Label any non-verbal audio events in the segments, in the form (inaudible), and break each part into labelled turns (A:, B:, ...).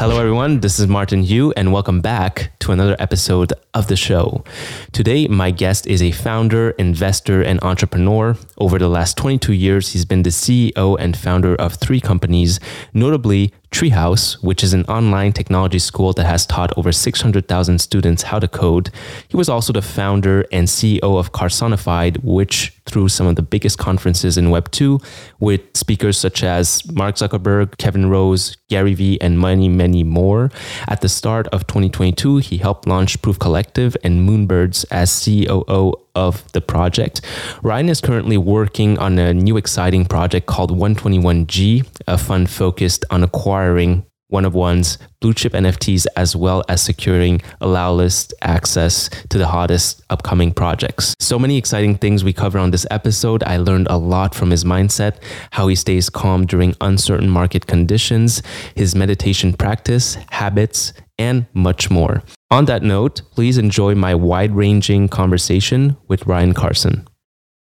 A: Hello, everyone. This is Martin Hyu, and welcome back to another episode of the show. Today, my guest is a founder, investor, and entrepreneur. Over the last 22 years, he's been the CEO and founder of three companies, notably Treehouse, which is an online technology school that has taught over 600,000 students how to code. He was also the founder and CEO of Carsonified, which threw some of the biggest conferences in Web2 with speakers such as Mark Zuckerberg, Kevin Rose, Gary Vee, and many, many more. At the start of 2022, he helped launch Proof Collective and Moonbirds as COO of the project. Ryan is currently working on a new exciting project called 121G, a fund focused on acquiring one of one's blue chip NFTs as well as securing allow list access to the hottest upcoming projects. So many exciting things we cover on this episode. I learned a lot from his mindset, how he stays calm during uncertain market conditions, his meditation practice, habits, and much more. On that note, please enjoy my wide ranging conversation with Ryan Carson.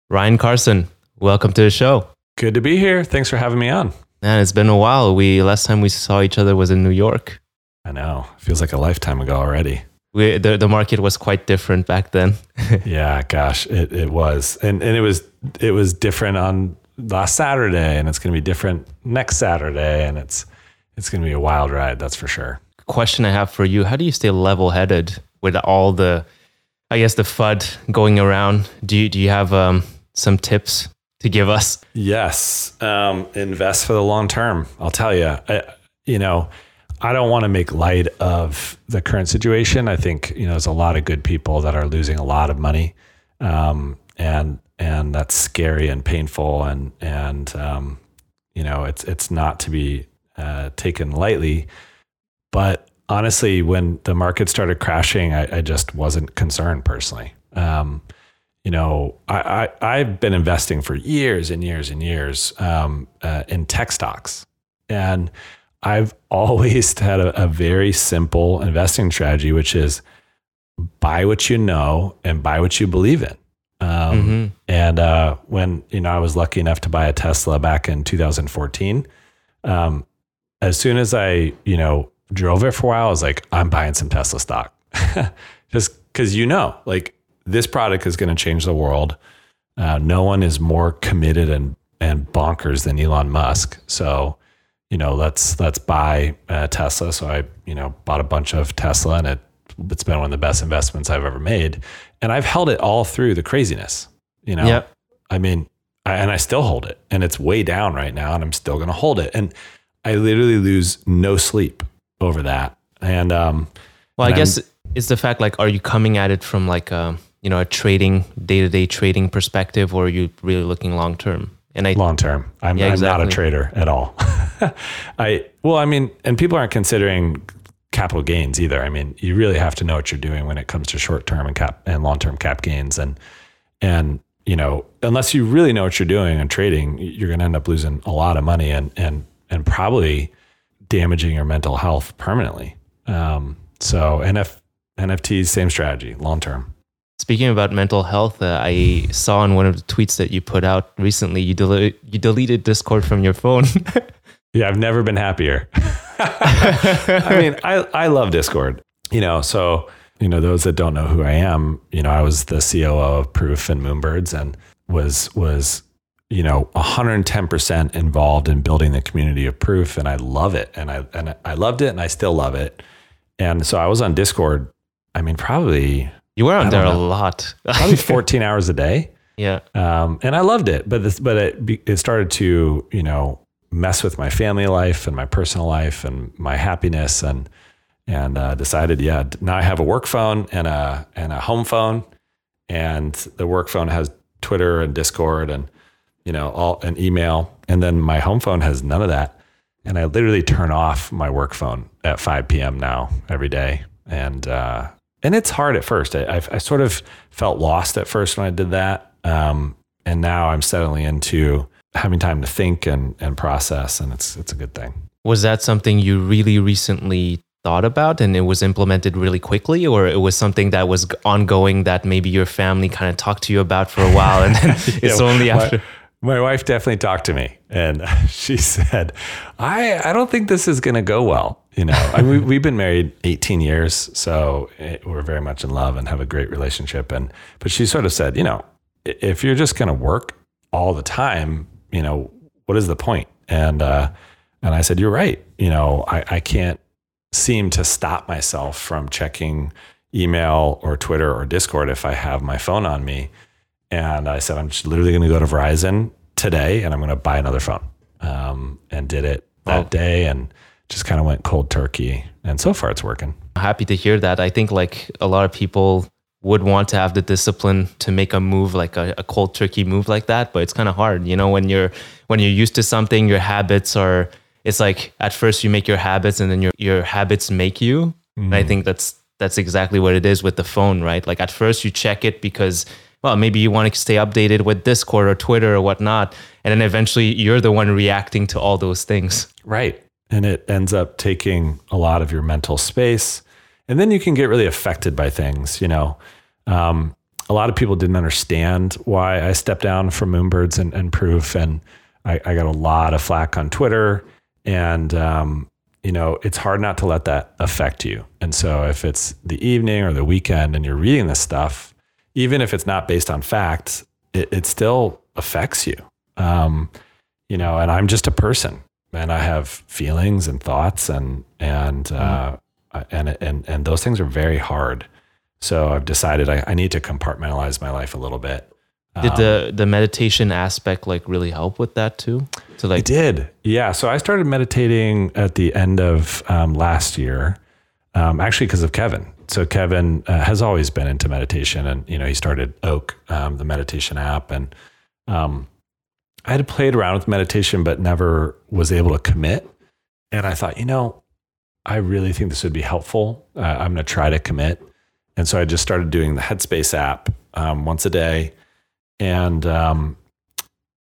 A: Ryan Carson, welcome to the show.
B: Good to be here. Thanks for having me on.
A: Man, it's been a while. We last time we saw each other was in New York.
B: I know. Feels like a lifetime ago already.
A: We, the, the market was quite different back then. (laughs)
B: yeah, gosh, it, it was. And and it was it was different on last Saturday and it's going to be different next Saturday and it's it's going to be a wild ride, that's for sure.
A: Question I have for you, how do you stay level-headed with all the I guess the FUD going around? Do you do you have um, some tips to give us?
B: Yes. Um, invest for the long term. I'll tell you, I, you know, I don't want to make light of the current situation. I think, you know, there's a lot of good people that are losing a lot of money. Um, and, and that's scary and painful. And, and, um, you know, it's, it's not to be uh, taken lightly. But honestly, when the market started crashing, I, I just wasn't concerned personally. Um, you know, I, I have been investing for years and years and years um, uh, in tech stocks, and I've (laughs) always had a, a, very simple investing strategy, which is buy what you know and buy what you believe in. Um, mm-hmm. And uh, when you know, I was lucky enough to buy a Tesla back in 2014. Um, as soon as I you know drove it for a while, I was like, I'm buying some Tesla stock, (laughs) just because you know, like this product is going to change the world. Uh, no one is more committed and and bonkers than Elon Musk. So, you know, let's let's buy uh, Tesla. So I, you know, bought a bunch of Tesla, and it it's been one of the best investments I've ever made. And I've held it all through the craziness. You know,
A: yep.
B: I mean, I, and I still hold it, and it's way down right now, and I'm still going to hold it. And I literally lose no sleep over that. And um,
A: well,
B: and
A: I guess I'm, it's the fact like, are you coming at it from like um you know a trading day to day trading perspective, or are you really looking long term?
B: And I long term, I'm, yeah, exactly. I'm not a trader at all. (laughs) I well, I mean, and people aren't considering capital gains either. I mean, you really have to know what you're doing when it comes to short term and cap and long term cap gains, and and you know, unless you really know what you're doing and trading, you're going to end up losing a lot of money and and and probably damaging your mental health permanently. Um, so NF, NFTs, same strategy, long term.
A: Speaking about mental health, uh, I saw in one of the tweets that you put out recently, you, del- you deleted Discord from your phone. (laughs)
B: yeah, I've never been happier. (laughs) I mean, I, I love Discord, you know, so, you know, those that don't know who I am, you know, I was the COO of Proof and Moonbirds and was, was, you know, 110% involved in building the community of Proof. And I love it. And I, and I loved it and I still love it. And so I was on Discord, I mean, probably
A: you were on there know, a lot. (laughs)
B: probably 14 hours a day.
A: Yeah.
B: Um, and I loved it, but this, but it, it started to, you know, mess with my family life and my personal life and my happiness and, and uh, decided, yeah, now I have a work phone and a, and a home phone and the work phone has Twitter and Discord and, you know, all an email. And then my home phone has none of that. And I literally turn off my work phone at 5 p.m. now every day. And, uh, and it's hard at first. I, I, I, sort of felt lost at first when I did that. Um, and now I'm settling into having time to think and, and process, and it's, it's a good thing.
A: Was that something you really recently thought about and it was implemented really quickly, or it was something that was ongoing that maybe your family kind of talked to you about for a while and then (laughs) it's yeah, only after?
B: My wife definitely talked to me and (laughs) she said, I, I don't think this is going to go well. You know, I, we, we've been married 18 years, so it, we're very much in love and have a great relationship. And, but she sort of said, you know, if you're just going to work all the time, you know, what is the point? And, uh, and I said, you're right. You know, I, I can't seem to stop myself from checking email or Twitter or Discord if I have my phone on me. And I said, I'm just literally going to go to Verizon today and I'm going to buy another phone. Um, and did it that day and just kind of went cold turkey. And so far it's working.
A: Happy to hear that. I think like a lot of people would want to have the discipline to make a move like a, a cold turkey move like that, but it's kind of hard. You know, when you're when you're used to something, your habits are it's like at first you make your habits and then your your habits make you. Mm-hmm. And I mm-hmm. think that's that's exactly what it is with the phone, right? Like at first you check it because well, maybe you want to stay updated with Discord or Twitter or whatnot. And then eventually you're the one reacting to all those things.
B: Right. And it ends up taking a lot of your mental space. And then you can get really affected by things, you know. Um, a lot of people didn't understand why I stepped down from Moonbirds and, and Proof. And I, I, got a lot of flack on Twitter. And, um, you know, it's hard not to let that affect you. And so if it's the evening or the weekend and you're reading this stuff, even if it's not based on facts, it, it still affects you. Um, you know, and I'm just a person, and I have feelings and thoughts, and and mm-hmm. uh, and and and those things are very hard. So I've decided I, I need to compartmentalize my life a little bit.
A: Did the um, the meditation aspect like really help with that too?
B: To like, it did, yeah. So I started meditating at the end of um, last year, um, actually because of Kevin so Kevin uh, has always been into meditation, and you know he started Oak, um, the meditation app, and um, I had played around with meditation, but never was able to commit. And I thought, you know, I really think this would be helpful. Uh, I'm going to try to commit, and so I just started doing the Headspace app um, once a day, and um,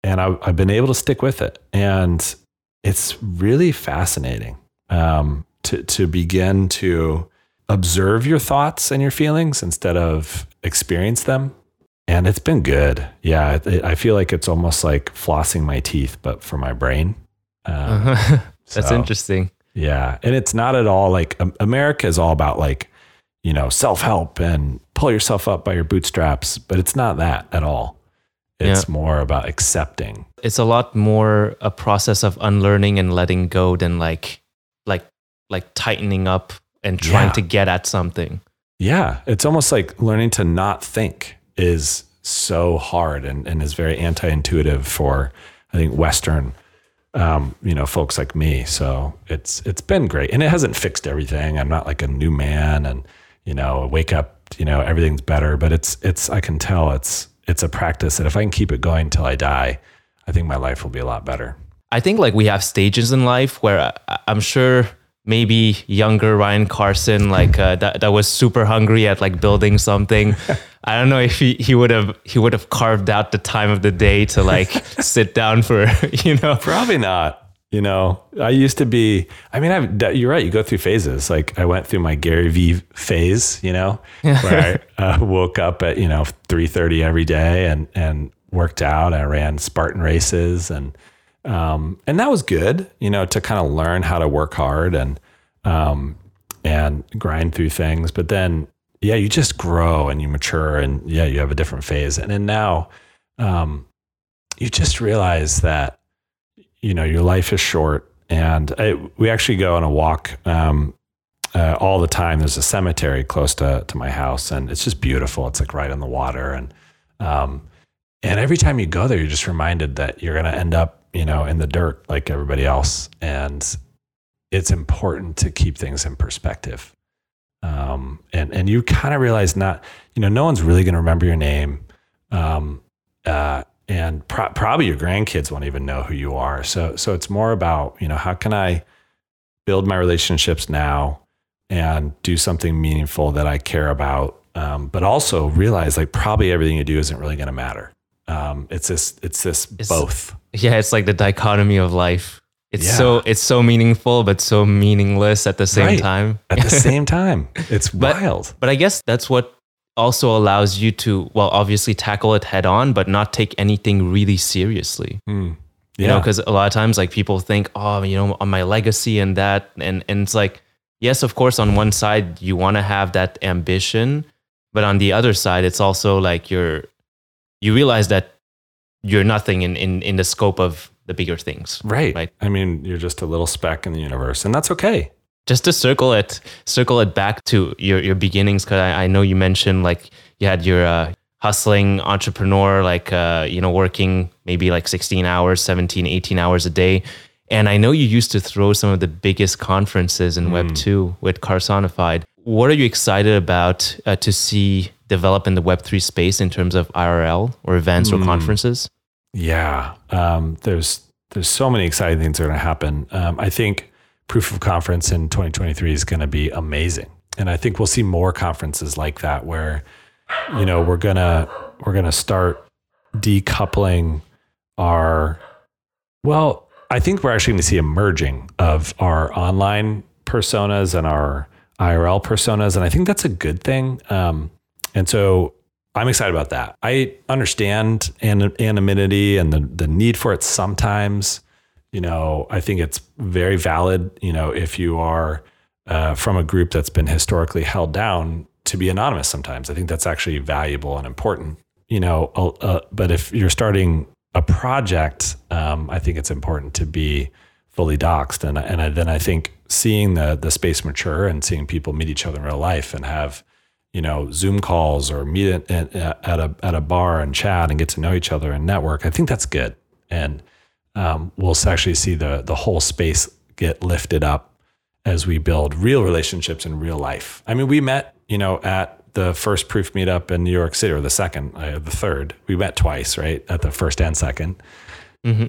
B: and I, have been able to stick with it, and it's really fascinating um, to to begin to observe your thoughts and your feelings instead of experience them. And it's been good. Yeah. It, I feel like it's almost like flossing my teeth, but for my brain.
A: Um, uh-huh. (laughs) That's so, interesting.
B: Yeah. And it's not at all like um, America is all about like, you know, self help and pull yourself up by your bootstraps, but it's not that at all. It's yeah. more about accepting.
A: It's a lot more a process of unlearning and letting go than like, like, like tightening up and trying yeah. to get at something.
B: Yeah. It's almost like learning to not think is so hard and, and is very anti intuitive for, I think, Western. Um, you know, folks like me. So it's it's been great, and it hasn't fixed everything. I'm not like a new man, and you know, wake up, you know, everything's better. But it's it's I can tell it's it's a practice that if I can keep it going till I die, I think my life will be a lot better.
A: I think like we have stages in life where I, I'm sure maybe younger Ryan Carson, like uh, that, that was super hungry at like building something. (laughs) I don't know if he, he would have he would have carved out the time of the day to like (laughs) sit down for (laughs) you know
B: probably not. You know, I used to be. I mean, I've, you're right. You go through phases. Like I went through my Gary Vee phase. You know, where I uh, woke up at you know three thirty every day and and worked out. I ran Spartan races and um, and that was good, you know, to kind of learn how to work hard and, um, and grind through things. But then, yeah, you just grow and you mature and yeah, you have a different phase. And then now, um, you just realize that, you know, your life is short. And I, we actually go on a walk, um, uh, all the time. There's a cemetery close to, to my house and it's just beautiful. It's like right on the water. And, um, and every time you go there, you're just reminded that you're going to end up you know, in the dirt like everybody else. And it's important to keep things in perspective. Um, and, and you kind of realize not, you know, no one's really going to remember your name. Um, uh, and pro- probably your grandkids won't even know who you are. So, so it's more about, you know, how can I build my relationships now and do something meaningful that I care about? Um, but also realize like probably everything you do isn't really going to matter. Um, it's this, it's this it's, both.
A: Yeah, it's like the dichotomy of life. It's yeah. so it's so meaningful, but so meaningless at the same right. time.
B: At the (laughs) same time, it's
A: but,
B: wild.
A: But I guess that's what also allows you to, well, obviously tackle it head on, but not take anything really seriously.
B: Mm.
A: You know, because a lot of times, like people think, oh, you know, on my legacy and that, and and it's like, yes, of course, on one side you want to have that ambition, but on the other side, it's also like you're, you realize that you're nothing in in in the scope of the bigger things.
B: right.
A: Right.
B: I mean, you're just a little speck in the universe, and that's okay.
A: just to circle it circle it back to your your beginnings because I, I know you mentioned like you had your uh, hustling entrepreneur like uh, you know working maybe like 16 hours 17 18 hours a day and i know you used to throw some of the biggest conferences in web 2 with carsonified what are you excited about uh, to see develop in the web 3 space in terms of irl or events or conferences
B: Yeah, um, there's there's so many exciting things that are going to happen. Um, I think Proof of Conference in 2023 is going to be amazing, and I think we'll see more conferences like that where, you know, we're gonna we're gonna start decoupling our. Well, I think we're actually going to see a merging of our online personas and our IRL personas, and I think that's a good thing. Um, and so I'm excited about that. I understand an- anonymity and the, the need for it sometimes. You know, I think it's very valid, you know, if you are uh, from a group that's been historically held down to be anonymous sometimes. I think that's actually valuable and important, you know. Uh, but if you're starting a project, um, I think it's important to be fully doxxed. And, and I, then I think seeing the, the space mature and seeing people meet each other in real life and have you know Zoom calls or meet at, at, at a at a bar and chat and get to know each other and network. I think that's good, and um, we'll actually see the the whole space get lifted up as we build real relationships in real life. I mean, we met you know at the first proof meetup in New York City or the second, uh, the third. We met twice, right, at the first and 2nd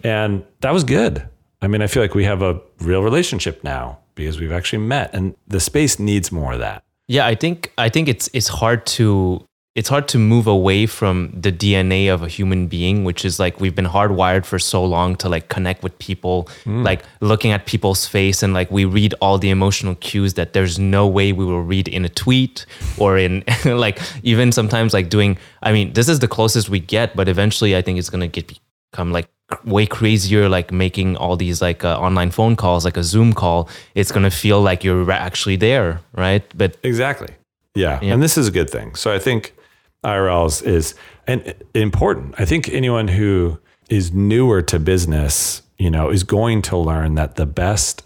B: and that was good. I mean, I feel like we have a real relationship now because we've actually met, and the space needs more of that.
A: Yeah, I think I think it's it's hard to it's hard to move away from the DNA of a human being, which is like we've been hardwired for so long to like connect with people, hmm. like looking at people's face and like we read all the emotional cues that there's no way we will read in a tweet or in (laughs) like even sometimes like doing I mean, this is the closest we get, but eventually I think it's gonna get become like way crazier like making all these like uh, online phone calls like a zoom call it's going to feel like you're actually there right but
B: Exactly. Yeah.
A: Yeah.
B: And this is a good thing. So I think IRLs is and important. I think anyone who is newer to business, you know, is going to learn that the best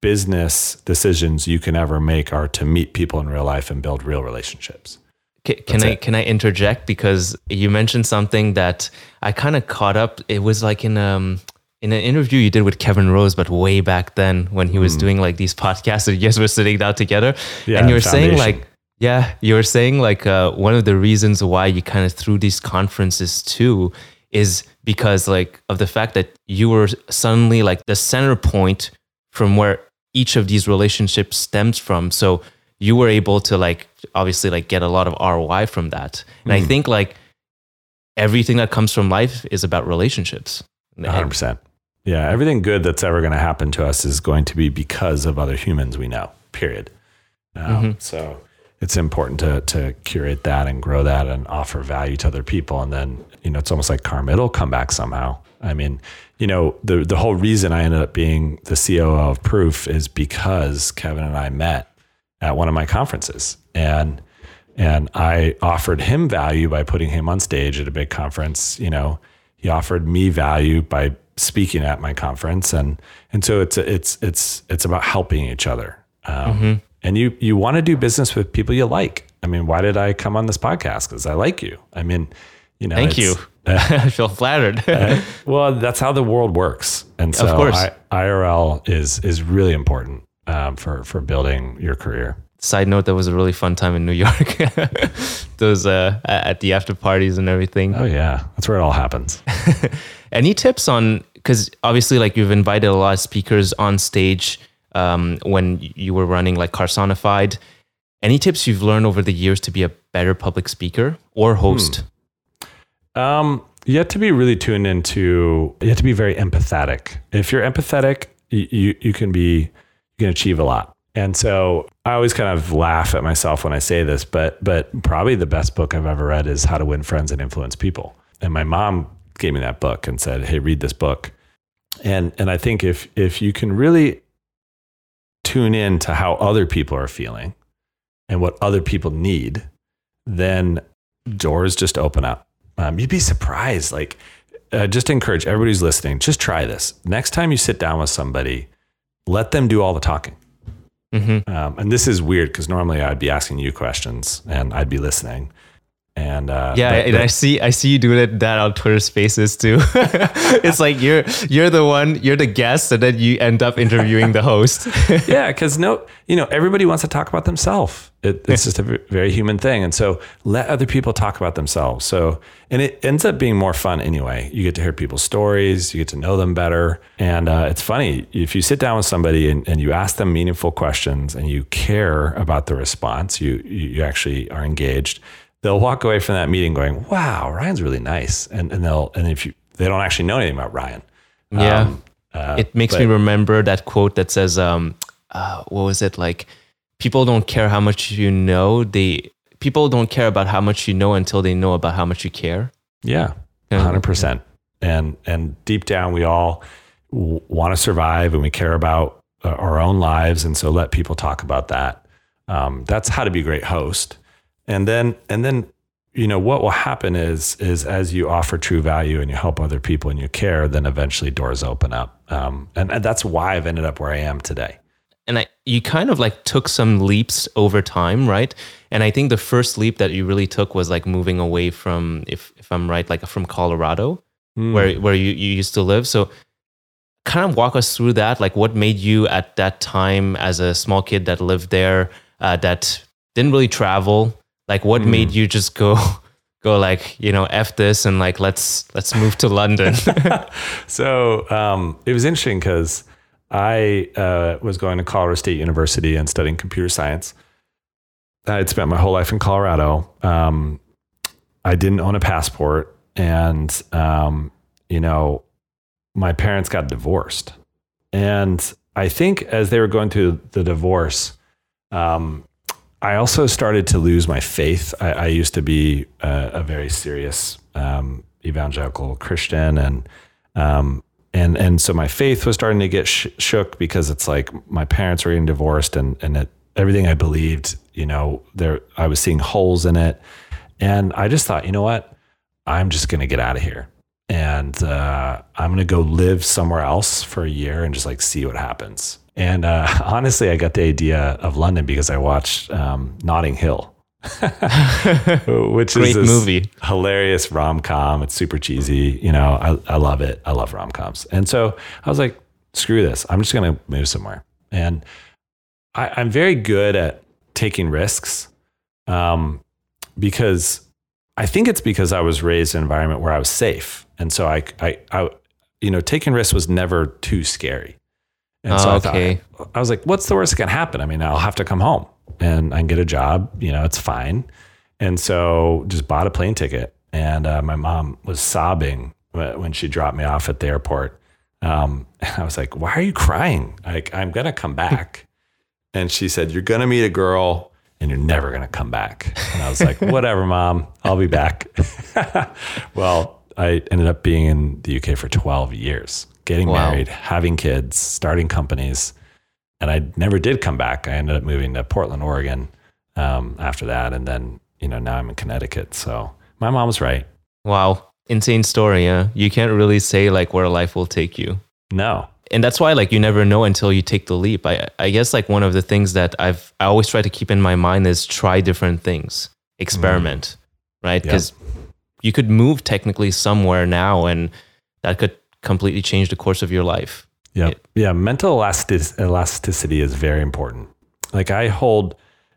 B: business decisions you can ever make are to meet people in real life and build real relationships.
A: Ca- Can I can I interject because you mentioned something that I kind of caught up. It was like in um in an interview you did with Kevin Rose, but way back then when he was doing like these podcasts that (laughs) you guys were sitting down together.
B: Yeah,
A: and you were saying like yeah, you were saying like uh, one of the reasons why you kind of threw these conferences too is because like of the fact that you were suddenly like the center point from where each of these relationships stems from. So you were able to like obviously like get a lot of ROI from that. And I think like everything that comes from life is about relationships.
B: 100%. Yeah. Everything good that's ever going to happen to us is going to be because of other humans we know, period. Um, So it's important to, to curate that and grow that and offer value to other people. And then, you know, it's almost like karma, it'll come back somehow. I mean, you know, the, the whole reason I ended up being the COO of Proof is because Kevin and I met at one of my conferences. And and I offered him value by putting him on stage at a big conference. You know, he offered me value by speaking at my conference, and and so it's it's it's it's about helping each other. Um, And you you want to do business with people you like. I mean, why did I come on this podcast? Because I like you. I mean, you know,
A: Thank you.
B: it's- (laughs)
A: I feel flattered. (laughs)
B: well, that's how the world works, and so. I, IRL is is really important um, for for building your career.
A: Side note, that was a really fun time in New York. (laughs) Those uh, at the after parties and everything.
B: Oh yeah, that's where it all happens. (laughs)
A: Any tips on because obviously like you've invited a lot of speakers on stage um, when you were running like Carsonified. Any tips you've learned over the years to be a better public speaker or host?
B: Um, you have to be really tuned into. You have to be very empathetic. If you're empathetic, you you, you can be you can achieve a lot. And so I always kind of laugh at myself when I say this, but but probably the best book I've ever read is How to Win Friends and Influence People. And my mom gave me that book and said, "Hey, read this book." And and I think if if you can really tune in to how other people are feeling and what other people need, then doors just open up. Um, you'd be surprised. Like, uh, just encourage everybody's listening, just try this. Next time you sit down with somebody, let them do all the talking. Mm-hmm. Um, and this is weird because normally I'd be asking you questions and I'd be listening. And uh,
A: yeah, but, and but, I see I see you doing that on Twitter Spaces too. (laughs) it's like you're you're the one, you're the guest, and then you end up interviewing the host. (laughs)
B: yeah, because no, you know, everybody wants to talk about themselves. It, it's just a very human thing, and so let other people talk about themselves. So, and it ends up being more fun anyway. You get to hear people's stories, you get to know them better, and uh, it's funny if you sit down with somebody and, and you ask them meaningful questions and you care about the response. You you actually are engaged they'll walk away from that meeting going, "Wow, Ryan's really nice," and and they'll and if you they don't actually know anything about Ryan,
A: yeah, um, uh, it makes but, me remember that quote that says, um, uh, "What was it like? People don't care how much you know; they people don't care about how much you know until they know about how much you care."
B: Yeah, hundred percent. And and deep down, we all w- want to survive, and we care about uh, our own lives, and so let people talk about that. Um, that's how to be a great host and then and then you know what will happen is is as you offer true value and you help other people and you care then eventually doors open up. Um, and, and that's why i've ended up where i am today.
A: And I, you kind of like took some leaps over time right? And i think the first leap that you really took was like moving away from if if i'm right like from colorado mm. where where you, you used to live. So kind of walk us through that. Like what made you at that time as a small kid that lived there uh, that didn't really travel like, what mm. made you just go? (laughs) go like you know f this and like let's let's move to london (laughs)
B: so um, it was interesting because i uh, was going to colorado state university and studying computer science i had spent my whole life in colorado um, i didn't own a passport and um, you know my parents got divorced and i think as they were going through the divorce um, I also started to lose my faith. I, I used to be a, a very serious um, evangelical Christian, and um, and and so my faith was starting to get sh- shook because it's like my parents were getting divorced, and and it, everything I believed, you know, there I was seeing holes in it, and I just thought, you know what, I'm just to get out of here, and uh, I'm to go live somewhere else for a year and just like see what happens. And uh, (laughs) honestly, I got the idea of London because I watched um, Notting Hill, (laughs) which is
A: a movie,
B: hilarious rom com. It's super cheesy. You know, I, I love it. I love rom coms. And so I was like, screw this. I'm just going to move somewhere. And I, am very good at taking risks um, because I think it's because I was raised in an environment where I was safe. And so I, I, I you know, taking risks was never too scary. And oh, so I okay. thought, I was like, what's the worst that can happen? I mean, I'll have to come home and I can get a job, you know, it's fine. And so just bought a plane ticket. And uh, my mom was sobbing when she dropped me off at the airport. Um, (laughs) and I was like, why are you crying? Like, I'm going to come back. (laughs) and she said, you're going to meet a girl and you're never going to come back. And I was like, (laughs) whatever, mom, I'll be back. well, I ended up being in the UK for 12 years getting wow. married, having kids, starting companies. And I never did come back. I ended up moving to Portland, Oregon um, after that. And then, you know, now I'm in Connecticut. So my mom was right.
A: Wow. Insane story. Yeah. You can't really say like where life will take you.
B: No.
A: And that's why like you never know until you take the leap. I, I guess like one of the things that I've, I always try to keep in my mind is try different things, experiment, mm. right? Because yep. you could move technically somewhere now and that could completely change the course of your life.
B: Yeah. Yeah. Mental elastic- elasticity is very important. Like I hold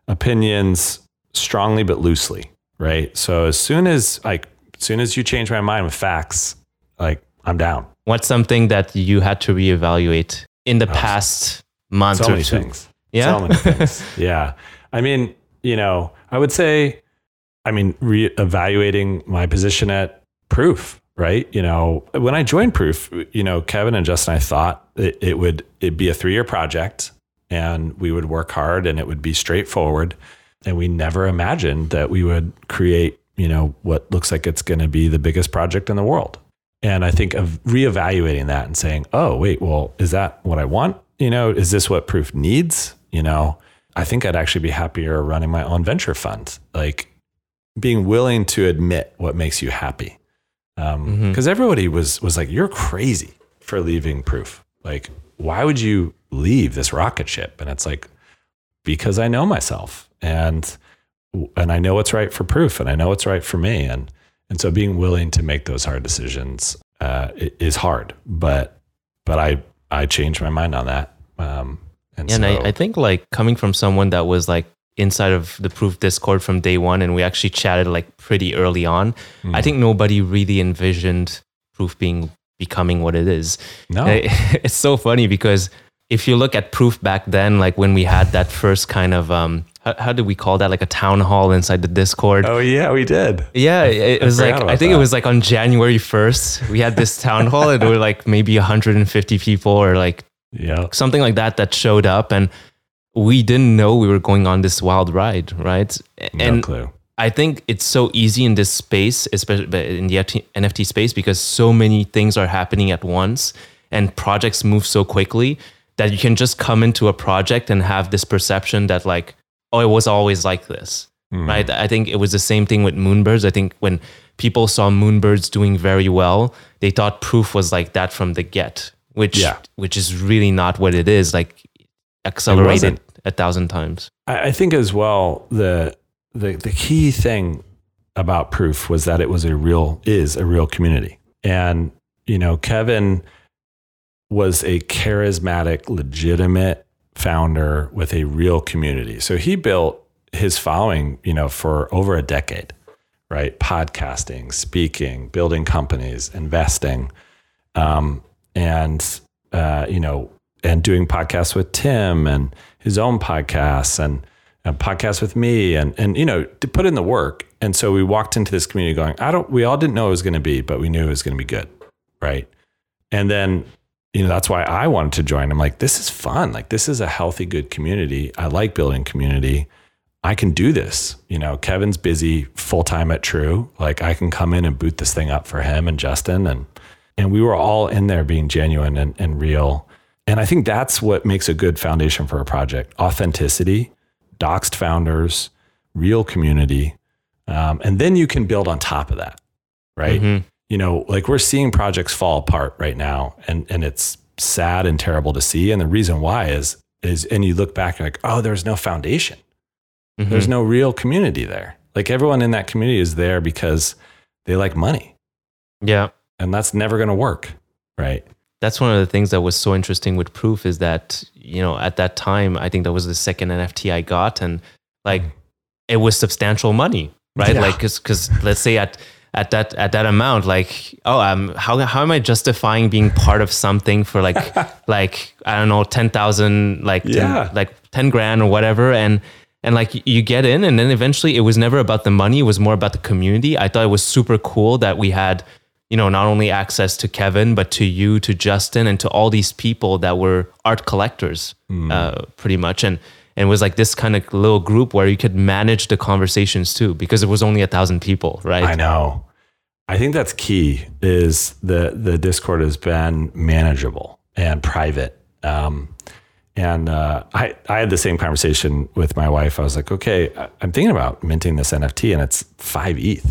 B: opinions strongly but loosely, right? So as soon as like as soon as you change my mind with facts, like I'm down.
A: What's something that you had to reevaluate in the oh, past month
B: so
A: or
B: many
A: two?
B: Things. Yeah. So many things. (laughs) yeah. I mean, you know, I would say, I mean, reevaluating my position at proof right? You know, when I joined Proof, you know, Kevin and Justin, I thought it, it would it be a three year project, and we would work hard and it would be straightforward. And we never imagined that we would create, you know, what looks like it's going to be the biggest project in the world. And I think of reevaluating that and saying, oh, wait, well, is that what I want? You know, is this what proof needs? You know, I think I'd actually be happier running my own venture fund, like being willing to admit what makes you happy. Because um, mm-hmm. everybody was was like, "You're crazy for leaving proof. Like, why would you leave this rocket ship?" And it's like, because I know myself, and and I know what's right for proof, and I know what's right for me, and and so being willing to make those hard decisions uh, is hard, but but I I changed my mind on that. Um,
A: and, yeah, so, I, I think like coming from someone that was like inside of the proof discord from day one and we actually chatted like pretty early on. Mm. i think nobody really envisioned proof being becoming what it is. No. (laughs) It's so funny because if you look at proof back then like when we had that first kind of um how, how did we call that? Like a town hall inside the discord.
B: Oh yeah we did.
A: Yeah it, it was like i think that. it was like on january 1st we had this town hall and there were like maybe 150 people or like yeah. something like that that showed up. And we didn't know we were going on this wild ride right
B: no and clue
A: i think it's so easy in this space especially in the nft space because so many things are happening at once and projects move so quickly that you can just come into a project and have this perception that like oh it was always like this mm. right i think it was the same thing with moonbirds i think when people saw moonbirds doing very well they thought proof was like that from the get which yeah. which is really not what it is. Like accelerated a thousand times.
B: I think as well the the the key thing about proof was that it was a real is a real community. And you know, Kevin was a charismatic, legitimate founder with a real community. So he built his following, you know, for over a decade, right? Podcasting, speaking, building companies, investing. Um, and uh, you know, and doing podcasts with Tim and his own podcasts and, and podcasts with me and and you know to put in the work. And so we walked into this community going, I don't. We all didn't know it was going to be, but we knew it was going to be good, right? And then you know that's why I wanted to join. I'm like, this is fun. Like this is a healthy, good community. I like building community. I can do this. You know, Kevin's busy full time at True. Like I can come in and boot this thing up for him and Justin and and we were all in there being genuine and, and real. And I think that's what makes a good foundation for a project authenticity, doxed founders, real community. Um, and then you can build on top of that, right? Mm-hmm. You know, like we're seeing projects fall apart right now, and, and it's sad and terrible to see. And the reason why is, is and you look back, you're like, oh, there's no foundation. Mm-hmm. There's no real community there. Like everyone in that community is there because they like money.
A: Yeah
B: and that's never going to work, right?
A: That's one of the things that was so interesting with Proof is that you know at that time I think that was the second NFT I got, and like it was substantial money, right? Yeah. Like because let's say at at that at that amount like oh um how how am i justifying being part of something for like (laughs) like i don't know 10,000 like 10, yeah. like 10 grand or whatever and and like you get in and then eventually it was never about the money it was more about the community i thought it was super cool that we had you know, not only access to Kevin, but to you, to Justin, and to all these people that were art collectors, mm. uh, pretty much. And, and it was like this kind of little group where you could manage the conversations too, because it was only a thousand people, right?
B: I know. I think that's key. Is the the Discord has been manageable and private. Um, and uh, I I had the same conversation with my wife. I was like, okay, I'm thinking about minting this NFT, and it's five ETH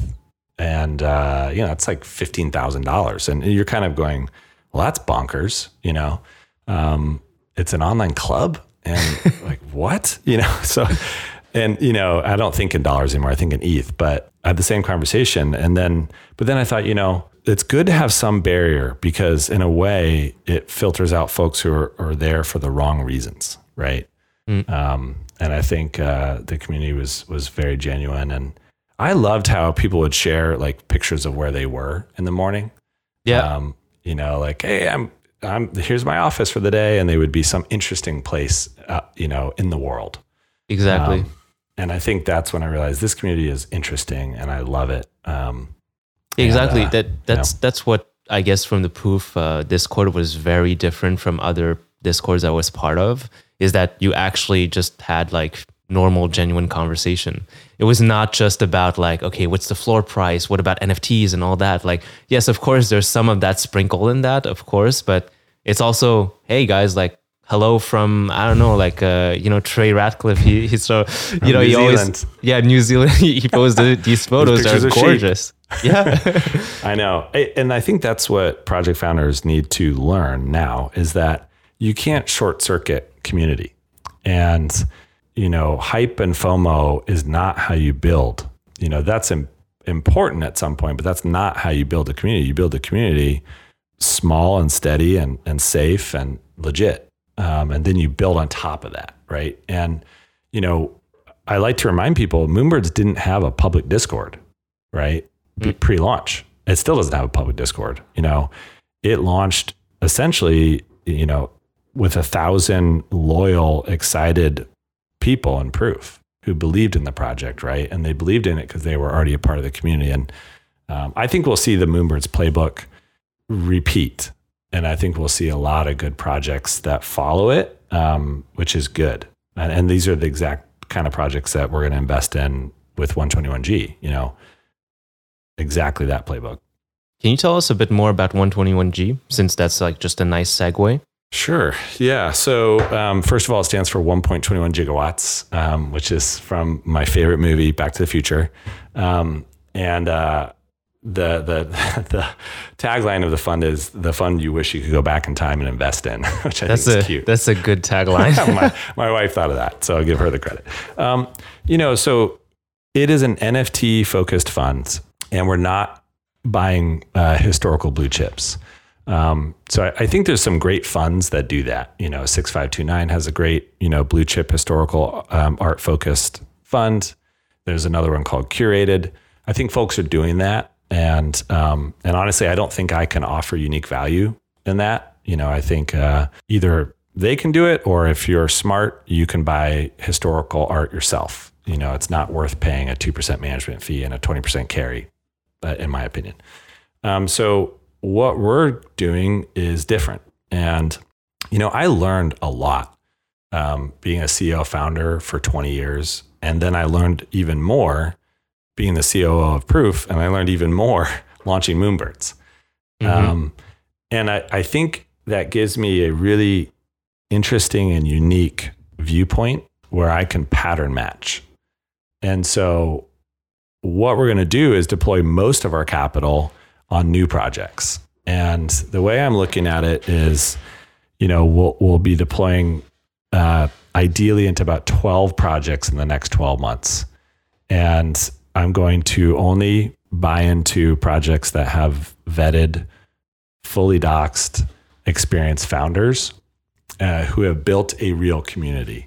B: and uh, you know it's like fifteen thousand dollars, and you're kind of going, well, that's bonkers, you know. Um, it's an online club, and (laughs) like what, you know? (laughs) So, and you know, I don't think in dollars anymore. I think in ETH, but I had the same conversation, and then, but then I thought, you know, it's good to have some barrier because in a way it filters out folks who are, are there for the wrong reasons, right? Mm. Um, and I think uh, the community was was very genuine and I loved how people would share like pictures of where they were in the morning.
A: Yeah. Um,
B: you know, like, hey, I'm, I'm, here's my office for the day. And they would be some interesting place, uh, you know, in the world.
A: Exactly.
B: Um, and I think that's when I realized this community is interesting and I love it. Um,
A: exactly. And, uh, that, that's, you know. that's what I guess from the proof, uh, Discord was very different from other discords I was part of is that you actually just had like normal, genuine conversation. It was not just about like, okay, what's the floor price? What about NFTs and all that? Like, yes, of course, there's some of that sprinkle in that, of course, but it's also, hey guys, like, hello from I don't know, like uh, you know Trey Ratcliff. He, he's so you know
B: New
A: he always yeah New Zealand. (laughs) he posted (laughs) these photos are gorgeous. (laughs) Yeah,
B: I know. And I think that's what project founders need to learn now is that you can't short circuit community. And, you know, hype and FOMO is not how you build. You know, that's im- important at some point, but that's not how you build a community. You build a community small and steady and, and safe and legit. Um, and then you build on top of that. Right. And, you know, I like to remind people Moonbirds didn't have a public Discord, right? B- Pre-launch, it still doesn't have a public Discord. You know, it launched essentially, you know, with a thousand loyal, excited people and proof who believed in the project, right? And they believed in it because they were already a part of the community. And um, I think we'll see the Moonbirds playbook repeat, and I think we'll see a lot of good projects that follow it, um, which is good. And, and these are the exact kind of projects that we're going to invest in with 121G. You know, exactly that playbook.
A: can you tell us a bit more about 121G since that's like just a nice segue?
B: Sure. Yeah. So, um, first of all, it stands for 1.21 gigawatts, um, which is from my favorite movie, Back to the Future. Um, and uh, the the (laughs) the tagline of the fund is the fund you wish you could go back in time and invest in, (laughs) which I
A: That's
B: think
A: a
B: is cute.
A: that's a good (laughs) tagline.
B: my, my wife thought of that, so I'll give her the credit. Um, you know, so it is an NFT focused fund, and we're not buying uh, historical blue chips. Um, so I, I think there's some great funds that do that. You know, six five two nine has a great you know blue chip historical um, art focused fund. There's another one called Curated. I think folks are doing that, and um, and honestly, I don't think I can offer unique value in that. You know, I think uh, either they can do it, or if you're smart, you can buy historical art yourself. You know, it's not worth paying a two percent management fee and a twenty percent carry, uh, in my opinion. Um, so what we're doing is different, and you know, I learned a lot um, being a CEO founder for 20 years. And then I learned even more being the COO of Proof. And I learned even more (laughs) launching Moonbirds.
A: Mhm.
B: Um, and I, I think that gives me a really interesting and unique viewpoint where I can pattern match. And so, what we're going to do is deploy most of our capital on new projects. And the way I'm looking at it is, you know, we'll, we'll be deploying uh, ideally into about 12 projects in the next 12 months. And I'm going to only buy into projects that have vetted, fully doxed, experienced founders uh, who have built a real community.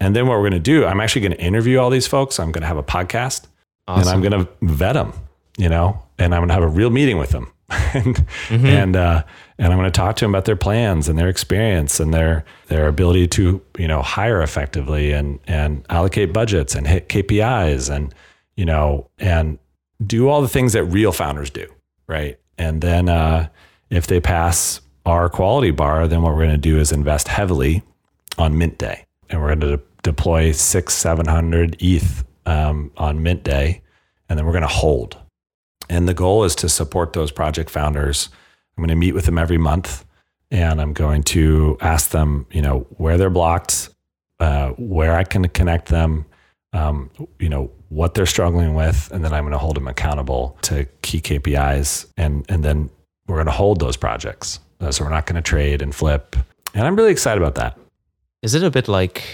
B: And then what we're going to do, I'm actually going to interview all these folks. I'm going to have a podcast and I'm going to vet them, you know, and I'm going to have a real meeting with them. (laughs) and and uh, and I'm going to talk to them about their plans and their experience and their their ability to you know hire effectively and and allocate budgets and hit KPIs and you know and do all the things that real founders do, right? And then uh, if they pass our quality bar, then what we're going to do is invest heavily on Mint Day, and we're going to de- deploy six, seven hundred ETH um, on Mint Day, and then we're going to hold. And the goal is to support those project founders. I'm going to meet with them every month, and I'm going to ask them, you know, where they're blocked, uh, where I can connect them, um, you know, what they're struggling with, and then I'm going to hold them accountable to key KPIs, and and then we're going to hold those projects. Uh, so we're not going to trade and flip, and I'm really excited about that.
A: Is it a bit like,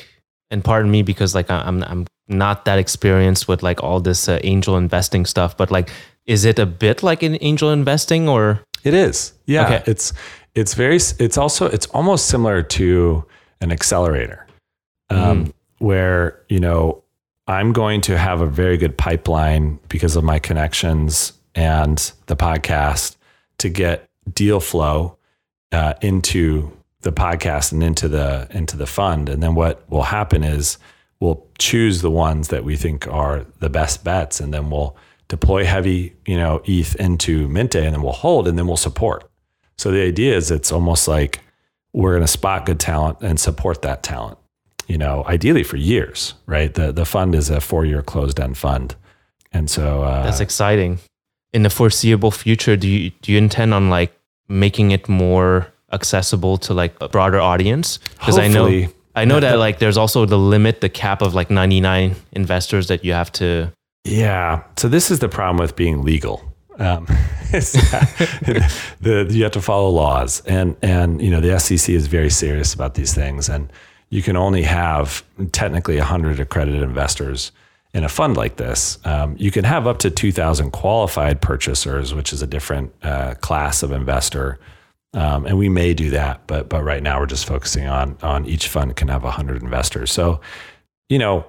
A: and pardon me because like I'm I'm not that experienced with like all this uh, angel investing stuff, but like, is it a bit like an angel investing or?
B: It is. Yeah.
A: Okay.
B: It's it's very it's also it's almost similar to an accelerator. Um, where, you know, I'm going to have a very good pipeline because of my connections and the podcast to get deal flow uh, into the podcast and into the into the fund. And then what will happen is we'll choose the ones that we think are the best bets, and then we'll deploy heavy, you know, ETH into Mint and then we'll hold, and then we'll support. So the idea is it's almost like we're going to spot good talent and support that talent. You know, ideally for years, right? The the fund is a four year closed end fund, and so uh,
A: That's exciting. In the foreseeable future, do you do you intend on like making it more accessible to like a broader audience? Because I know I know that like there's also the limit, the cap of like 99 investors that you have to.
B: Yeah. So this is the problem with being legal. Um, (laughs) (laughs) the, you have to follow laws, and and you know the SEC is very serious about these things, and you can only have technically 100 accredited investors in a fund like this. Um, you can have up to 2,000 qualified purchasers, which is a different uh, class of investor. Um, and we may do that, but but right now we're just focusing on on each fund can have 100 investors. So, you know,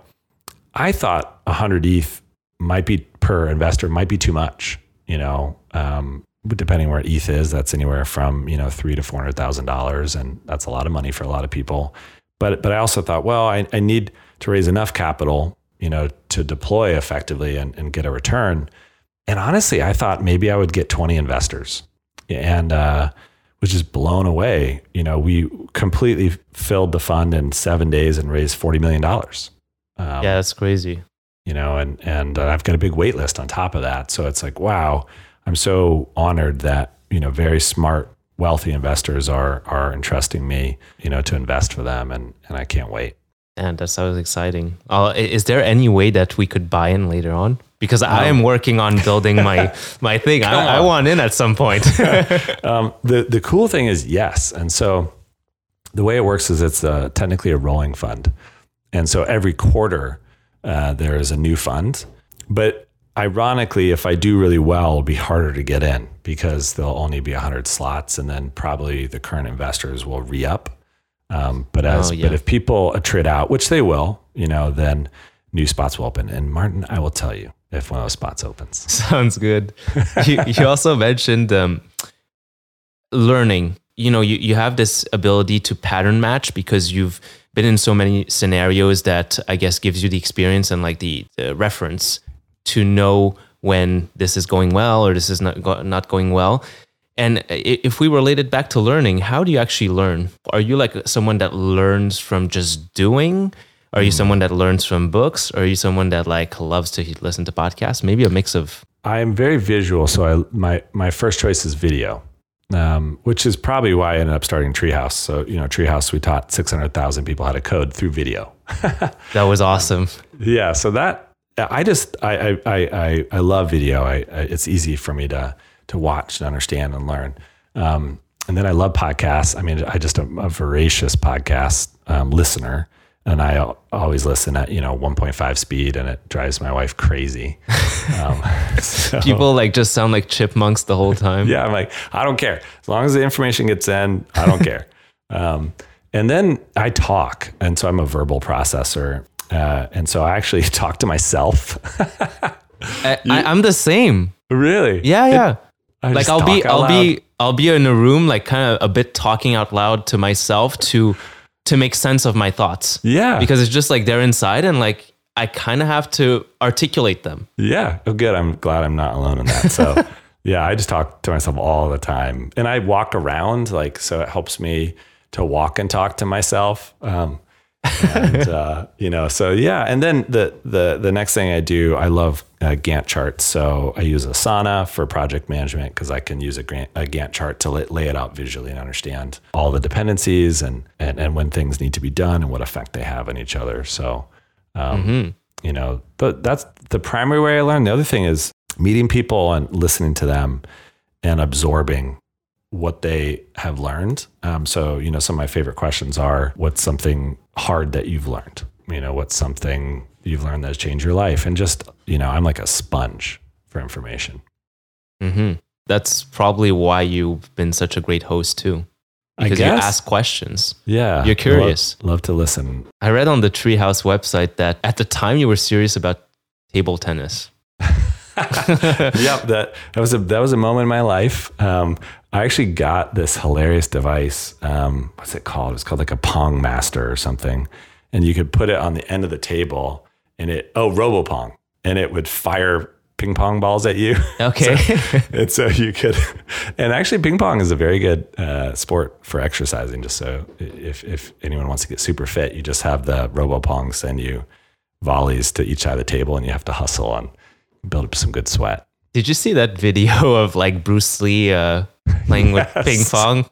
B: I thought 100 ETH might be per investor might be too much. You know, um, depending where ETH is, that's anywhere from you know three to four hundred thousand dollars, and that's a lot of money for a lot of people. But but I also thought, well, I, I need to raise enough capital, you know, to deploy effectively and, and get a return. And honestly, I thought maybe I would get 20 investors, and uh, was just blown away. You know, we completely filled the fund in seven days and raised 40 million dollars. Um,
A: yeah, that's crazy.
B: You know, and and uh, I've got a big wait list on top of that. So it's like, wow, I'm so honored that you know very smart, wealthy investors are are entrusting me, you know, to invest for them, and and I can't wait.
A: And that sounds exciting. Uh, is there any way that we could buy in later on? Because I am working on building my (laughs) my thing. I, I want in at some point. (laughs)
B: Um, the the cool thing is yes, and so the way it works is it's uh, technically a rolling fund, and so every quarter uh, there is a new fund. But ironically, if I do really well, it'll be harder to get in because there'll only be hundred slots, and then probably the current investors will re up. Um, but as
A: Oh, yeah.
B: but if people attrit out, which they will, you know, then new spots will open. And Martin, I will tell you if one of those spots opens. (laughs)
A: Sounds good. You, you also mentioned um, learning. You know, you, you have this ability to pattern match because you've been in so many scenarios that I guess gives you the experience and like the, the reference to know when this is going well or this is not go, not going well. And if we relate it back to learning, how do you actually learn? Are you like someone that learns from just doing? Are you mm-hmm. someone that learns from books? Or are you someone that like loves to listen to podcasts? Maybe a mix of
B: I am very visual, so I my my first choice is video, um, which is probably why I ended up starting Treehouse. So you know, Treehouse, we taught six hundred thousand people how to code through video. (laughs)
A: That was awesome.
B: Yeah, so that I just I I I I, I love video. I, I it's easy for me to to watch and understand and learn. Um, and then I love podcasts. I mean, I just am a voracious podcast um, listener, and I always listen at you know 1.5 speed, and it drives my wife crazy. (laughs) Um, (laughs) so-
A: People like just sound like chipmunks the whole time. (laughs)
B: yeah, I'm like, I don't care. As long as the information gets in, I don't care. Um, and then I talk. And so I'm a verbal processor. Uh, and so I actually talk to myself.
A: I, I'm the same.
B: really?
A: Yeah, yeah.
B: I
A: like I'll be, I'll
B: loud.
A: be, I'll be in a room, like kind of a bit talking out loud to myself to, to make sense of my thoughts.
B: Yeah.
A: Because it's just like they're inside and like I kind of have to articulate them.
B: Yeah. Oh, good. I'm glad I'm not alone in that. So, (laughs) yeah, I just talk to myself all the time, and I walk around like so. It helps me to walk and talk to myself. Um, and (laughs) uh, you know, so yeah. And then the the the next thing I do, I love uh, Gantt charts. So I use Asana for project management because I can use a, Gantt, a Gantt chart to lay, lay it out visually and understand all the dependencies and, and and when things need to be done and what effect they have on each other. So um, you know, but that's the primary way I learn. The other thing is meeting people and listening to them and absorbing what they have learned. Um, so, you know, some of my favorite questions are what's something hard that you've learned? You know, what's something you've learned that's changed your life? And just, you know, I'm like a sponge for information.
A: hmm That's probably why you've been such a great host too.
B: I
A: Because you ask questions.
B: Yeah.
A: You're curious.
B: Love, love to listen.
A: I read on the Treehouse website that at the time you were serious about table tennis. (laughs)
B: yep, that that was a that was a moment in my life. Um, I actually got this hilarious device. Um, what's it called? It's called like a Pong Master or something, and you could put it on the end of the table, and it oh RoboPong, and it would fire ping pong balls at you. (laughs)
A: Okay.
B: so, (laughs) and so you could, and actually, ping pong is a very good uh, sport for exercising. Just so if if anyone wants to get super fit, you just have the RoboPong send you volleys to each side of the table, and you have to hustle and build up some good sweat.
A: Did you see that video of like Bruce Lee uh, playing with (laughs) ping pong?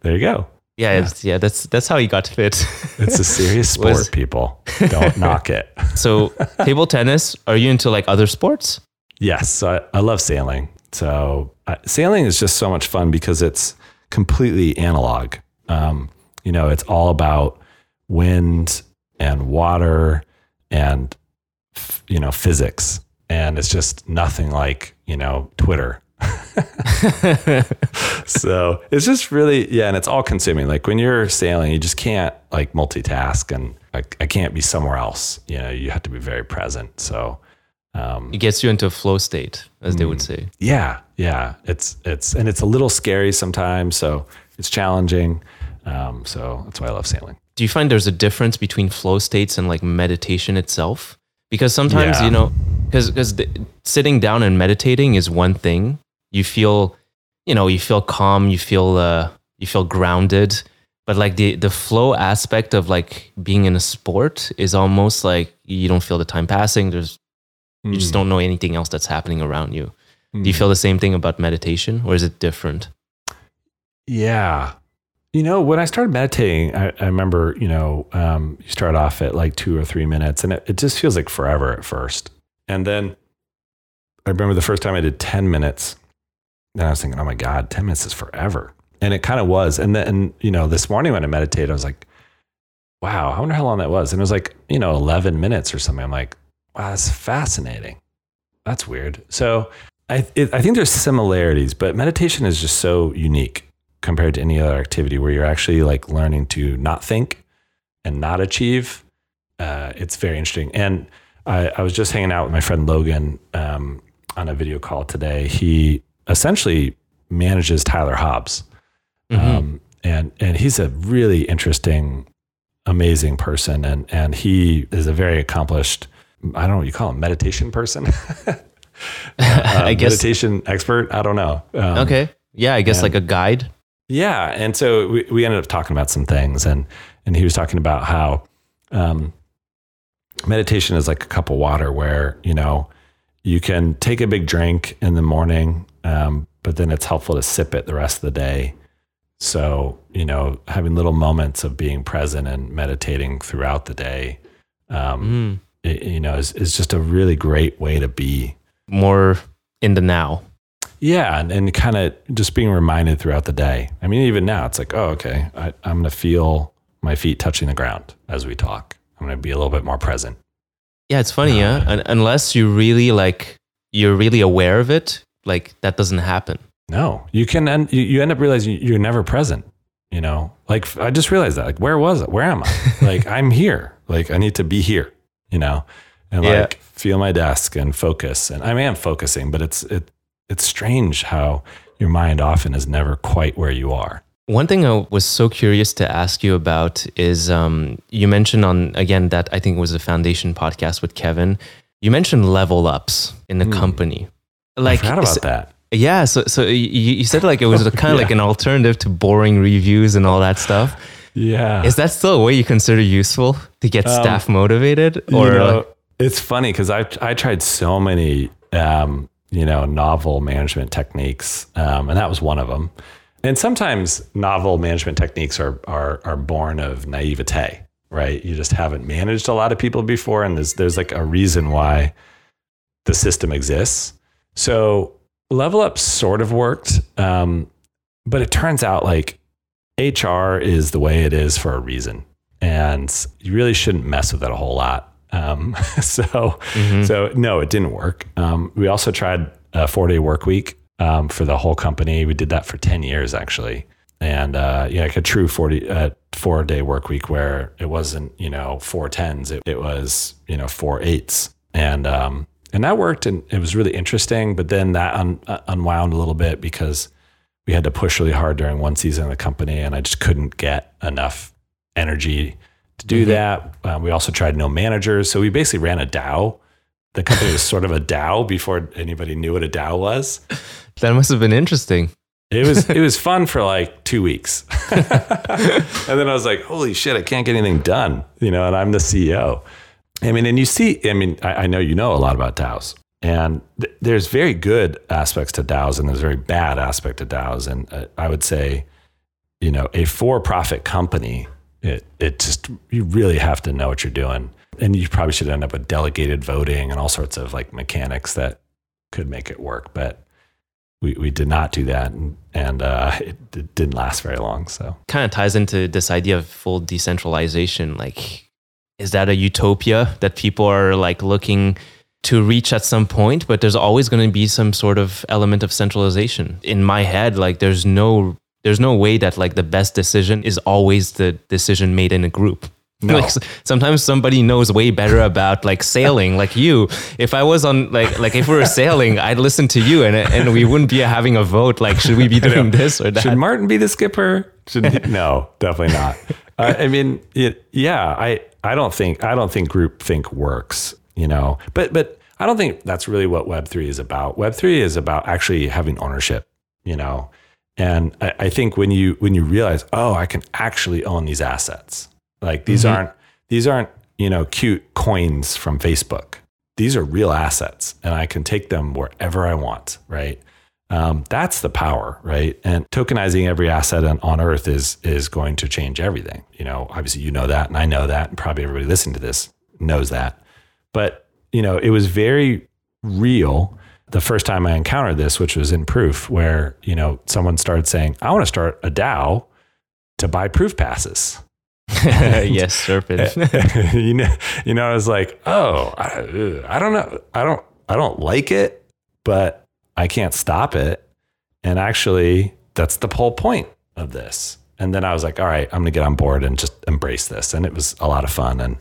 B: There you go.
A: Yeah, yeah. It's, yeah, that's that's how he got fit. (laughs)
B: It's a serious (laughs) sport,
A: Was-
B: people. Don't (laughs) knock it.
A: so, table tennis. Are you into like other sports?
B: Yes, I, I love sailing. So uh, sailing is just so much fun because it's completely analog. Um, you know, it's all about wind and water and f- you know physics, and it's just nothing like you know Twitter. So it's just really yeah, and it's all consuming. Like when you're sailing, you just can't like multitask, and I, I can't be somewhere else. You know, you have to be very present. So. Um,
A: It gets you into a flow state, as they would say.
B: yeah, yeah. It's it's and it's a little scary sometimes, so it's challenging. Um, so that's why I love sailing.
A: Do you find there's a difference between flow states and like meditation itself? Because sometimes
B: Yeah.
A: you know, because because sitting down and meditating is one thing. You feel, you know, you feel calm. You feel uh, you feel grounded. But like the the flow aspect of like being in a sport is almost like you don't feel the time passing. There's you just don't know anything else that's happening around you. Do you feel the same thing about meditation, or is it different?
B: Yeah. You know, when I started meditating, I, I remember, you know, um, you start off at like two or three minutes and it, it just feels like forever at first. And then I remember the first time I did 10 minutes and I was thinking, oh my God, 10 minutes is forever. And it kind of was. And then, you know, this morning when I meditated, I was like, wow, I wonder how long that was. And it was like, you know, 11 minutes or something. I'm like, wow, that's fascinating. That's weird. So I, it, I think there's similarities, but meditation is just so unique compared to any other activity where you're actually like learning to not think and not achieve. Uh, it's very interesting. And I, I was just hanging out with my friend Logan um, on a video call today. He essentially manages Tyler Hobbs. Um, and, and he's a really interesting, amazing person. And, and he is a very accomplished, I don't know what you call him, meditation person. (laughs) (laughs)
A: I
B: Uh,
A: guess.
B: meditation expert. I don't know. Um,
A: Okay. Yeah, I guess
B: and-
A: like a guide.
B: yeah, and so we, we ended up talking about some things, and and he was talking about how um, meditation is like a cup of water, where you know you can take a big drink in the morning, um, but then it's helpful to sip it the rest of the day. So you know, having little moments of being present and meditating throughout the day, um,
A: Mm.
B: it- you know, is is just a really great way to be
A: More in the now.
B: Yeah, and, and kind of just being reminded throughout the day. I mean, even now, it's like, oh, okay, I, I'm going to feel my feet touching the ground as we talk. I'm going to be a little bit more present.
A: Yeah, it's funny,
B: Uh,
A: yeah. Un- unless you really like, you're really aware of it, like that doesn't happen.
B: No, you can, end, you, end up realizing you're never present. You know, like I just realized that. Like, where was it? Where am I? (laughs) like, I'm here. Like, I need to be here. You know, and
A: Yeah.
B: like feel my desk and focus. And I I'm focusing, but it's it it's strange how your mind often is never quite where you are.
A: One thing I was so curious to ask you about is um, you mentioned on, again, that I think was a foundation podcast with Kevin. You mentioned level ups in the
B: Hmm.
A: company.
B: I
A: Like,
B: forgot about that.
A: yeah, so, so you, you said like it was (laughs) kind of like an alternative to boring reviews and all that stuff.
B: Yeah.
A: Is that still a way you consider useful to get
B: Um,
A: staff motivated? Or
B: you know,
A: like-
B: it's funny because I I tried so many um, you know novel management techniques, um, and that was one of them. And sometimes novel management techniques are are are born of naivete, right? You just haven't managed a lot of people before, and there's there's like a reason why the system exists. So level up sort of worked, um, but it turns out like HR is the way it is for a reason, and you really shouldn't mess with it a whole lot. Um, (laughs) so,
A: Mhm.
B: so no, it didn't work. Um, we also tried a four day work week um, for the whole company. We did that for ten years actually, and uh, yeah, like a true forty uh, four day work week where it wasn't you know four tens, it, it was you know four eights, and um, and that worked, and it was really interesting. But then that un- uh, unwound a little bit because we had to push really hard during one season of the company, and I just couldn't get enough energy to do
A: Mhm.
B: that. Um, we also tried no managers, so we basically ran a DAO the company was sort of a DAO before anybody knew what a DAO was.
A: That must have been interesting.
B: It was (laughs) it was fun for like two weeks, (laughs) and then I was like, "Holy shit! I can't get anything done," you know. And I'm the CEO. I mean, and you see, I mean, I, I know you know a lot about DAOs, and th- there's very good aspects to DAOs, and there's very bad aspect to DAOs. And uh, I would say, you know, a for-profit company, it it just you really have to know what you're doing, and you probably should end up with delegated voting and all sorts of like mechanics that could make it work, but we, we did not do that. And, and uh, it, it, didn't last very long so.
A: Kind of ties into this idea of full decentralization. Like is that a utopia that people are like looking to reach at some point but there's always going to be some sort of element of centralization in my head like there's no there's no way that like the best decision is always the decision made in a group
B: no.
A: Like sometimes somebody knows way better about like sailing, like you. If I was on like like if we were sailing, I'd listen to you, and and we wouldn't be having a vote. Like, should we be (laughs) doing this or that?
B: Should Martin be the skipper? Should he? (laughs) no, definitely not. Uh, I mean, it, yeah, I I don't think I don't think group think works. You know, but but I don't think that's really what Web three is about. Web three is about actually having ownership. You know, and I, I think when you when you realize, oh, I can actually own these assets like these mm-hmm. aren't these aren't, you know, cute coins from Facebook. These are real assets and I can take them wherever I want, right? Um, that's the power, right? And tokenizing every asset on, on earth is is going to change everything. You know, obviously you know that and I know that and probably everybody listening to this knows that. But, you know, it was very real the first time I encountered this, which was in proof, where, you know, someone started saying, I want to start a DAO to buy proof passes. (laughs)
A: yes, serpent. (laughs)
B: you know, you know, I was like, oh, I, I don't know, I don't, I don't like it, but I can't stop it. And actually, that's the whole point of this. And then I was like, all right, I'm gonna get on board and just embrace this. And it was a lot of fun. And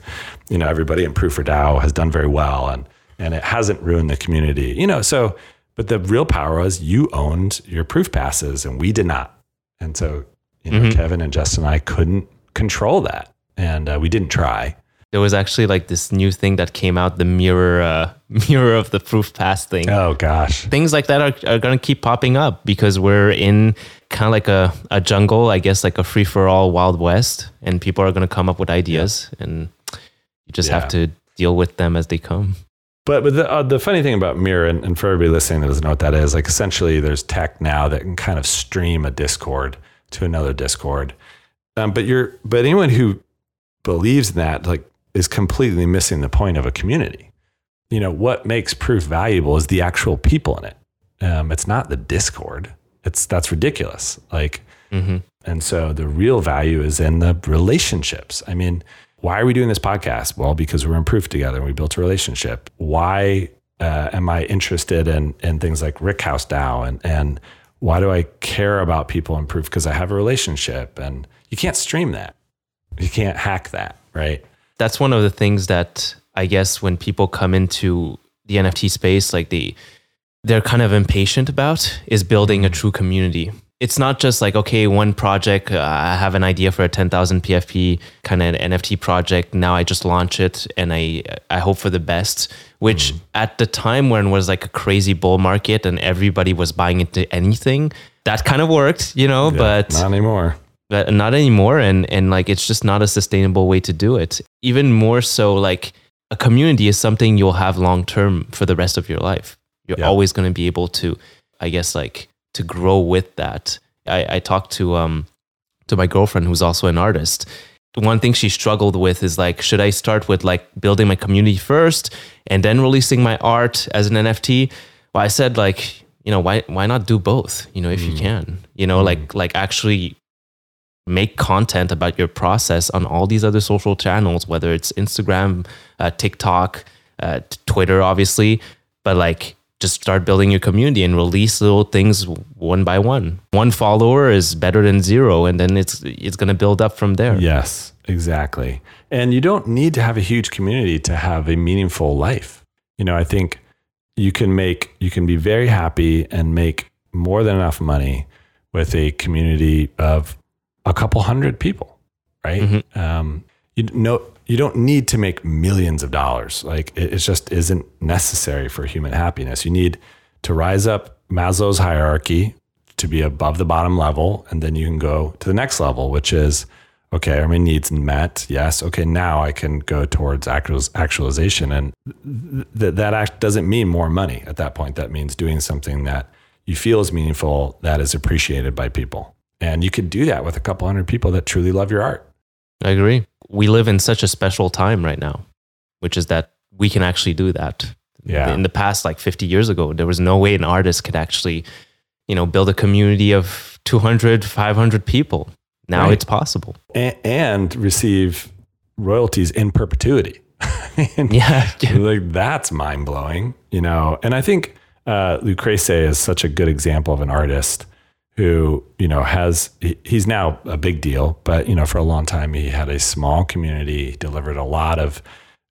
B: you know, everybody in Proof for DAO has done very well, and and it hasn't ruined the community. You know, so but the real power was you owned your proof passes, and we did not. And so you know, mm-hmm. Kevin and Justin and I couldn't control that. And uh, we didn't try.
A: There was actually like this new thing that came out, the mirror, uh, (laughs) mirror of the proof pass thing.
B: Oh gosh,
A: things like that are, are going to keep popping up because we're in kind of like a, a jungle, I guess, like a free for all wild west, and people are going to come up with ideas, yeah. and you just yeah. have to deal with them as they come.
B: But, but the, uh, the funny thing about Mirror, and, and, for everybody listening that doesn't know what that is, like essentially there's tech now that can kind of stream a Discord to another Discord. Um, but you're, but anyone who believes in that like is completely missing the point of a community. You know what makes proof valuable is the actual people in it. Um, it's not the Discord. It's that's ridiculous. Like, mm-hmm. and so the real value is in the relationships. I mean, why are we doing this podcast? Well, because we're in proof together and we built a relationship. Why uh, am I interested in in things like Rickhouse DAO and and why do I care about people in proof? Because I have a relationship and you can't stream that. You can't hack that, right?
A: That's one of the things that I guess when people come into the NFT space, like the they're kind of impatient about is building a true community. It's not just like okay, one project. Uh, I have an idea for a ten thousand PFP kind of NFT project. Now I just launch it and I I hope for the best. Which mm. at the time when it was like a crazy bull market and everybody was buying into anything, that kind of worked, you know. Yeah, but
B: not anymore
A: not anymore and and like it's just not a sustainable way to do it even more so like a community is something you'll have long term for the rest of your life you're yeah. always going to be able to i guess like to grow with that i i talked to um to my girlfriend who's also an artist one thing she struggled with is like should i start with like building my community first and then releasing my art as an nft well i said like you know why why not do both you know if mm. you can you know mm. like like actually make content about your process on all these other social channels, whether it's Instagram, uh, TikTok, uh, Twitter, obviously, but like just start building your community and release little things one by one. One follower is better than zero, and then it's it's going to build up from there.
B: Yes, exactly. And you don't need to have a huge community to have a meaningful life. You know, I think you can make you can be very happy and make more than enough money with a community of a couple hundred people, right? Mm-hmm. Um, you know you don't need to make millions of dollars. Like it, it just isn't necessary for human happiness. You need to rise up Maslow's hierarchy to be above the bottom level, and then you can go to the next level, which is okay, are my needs met? Yes. Okay, now I can go towards actualization, and th- that act doesn't mean more money at that point. That means doing something that you feel is meaningful, that is appreciated by people, and you could do that with a couple hundred people that truly love your art.
A: I agree. We live in such a special time right now, which is that we can actually do that.
B: Yeah.
A: In the past, like 50 years ago, there was no way an artist could actually, you know, build a community of 200, 500 people. Now right. it's possible.
B: And, and, receive royalties in perpetuity. (laughs)
A: yeah. (laughs)
B: like that's mind blowing, you know? And I think uh, Lucrece is such a good example of an artist who you know has he, he's now a big deal but you know for a long time he had a small community delivered a lot of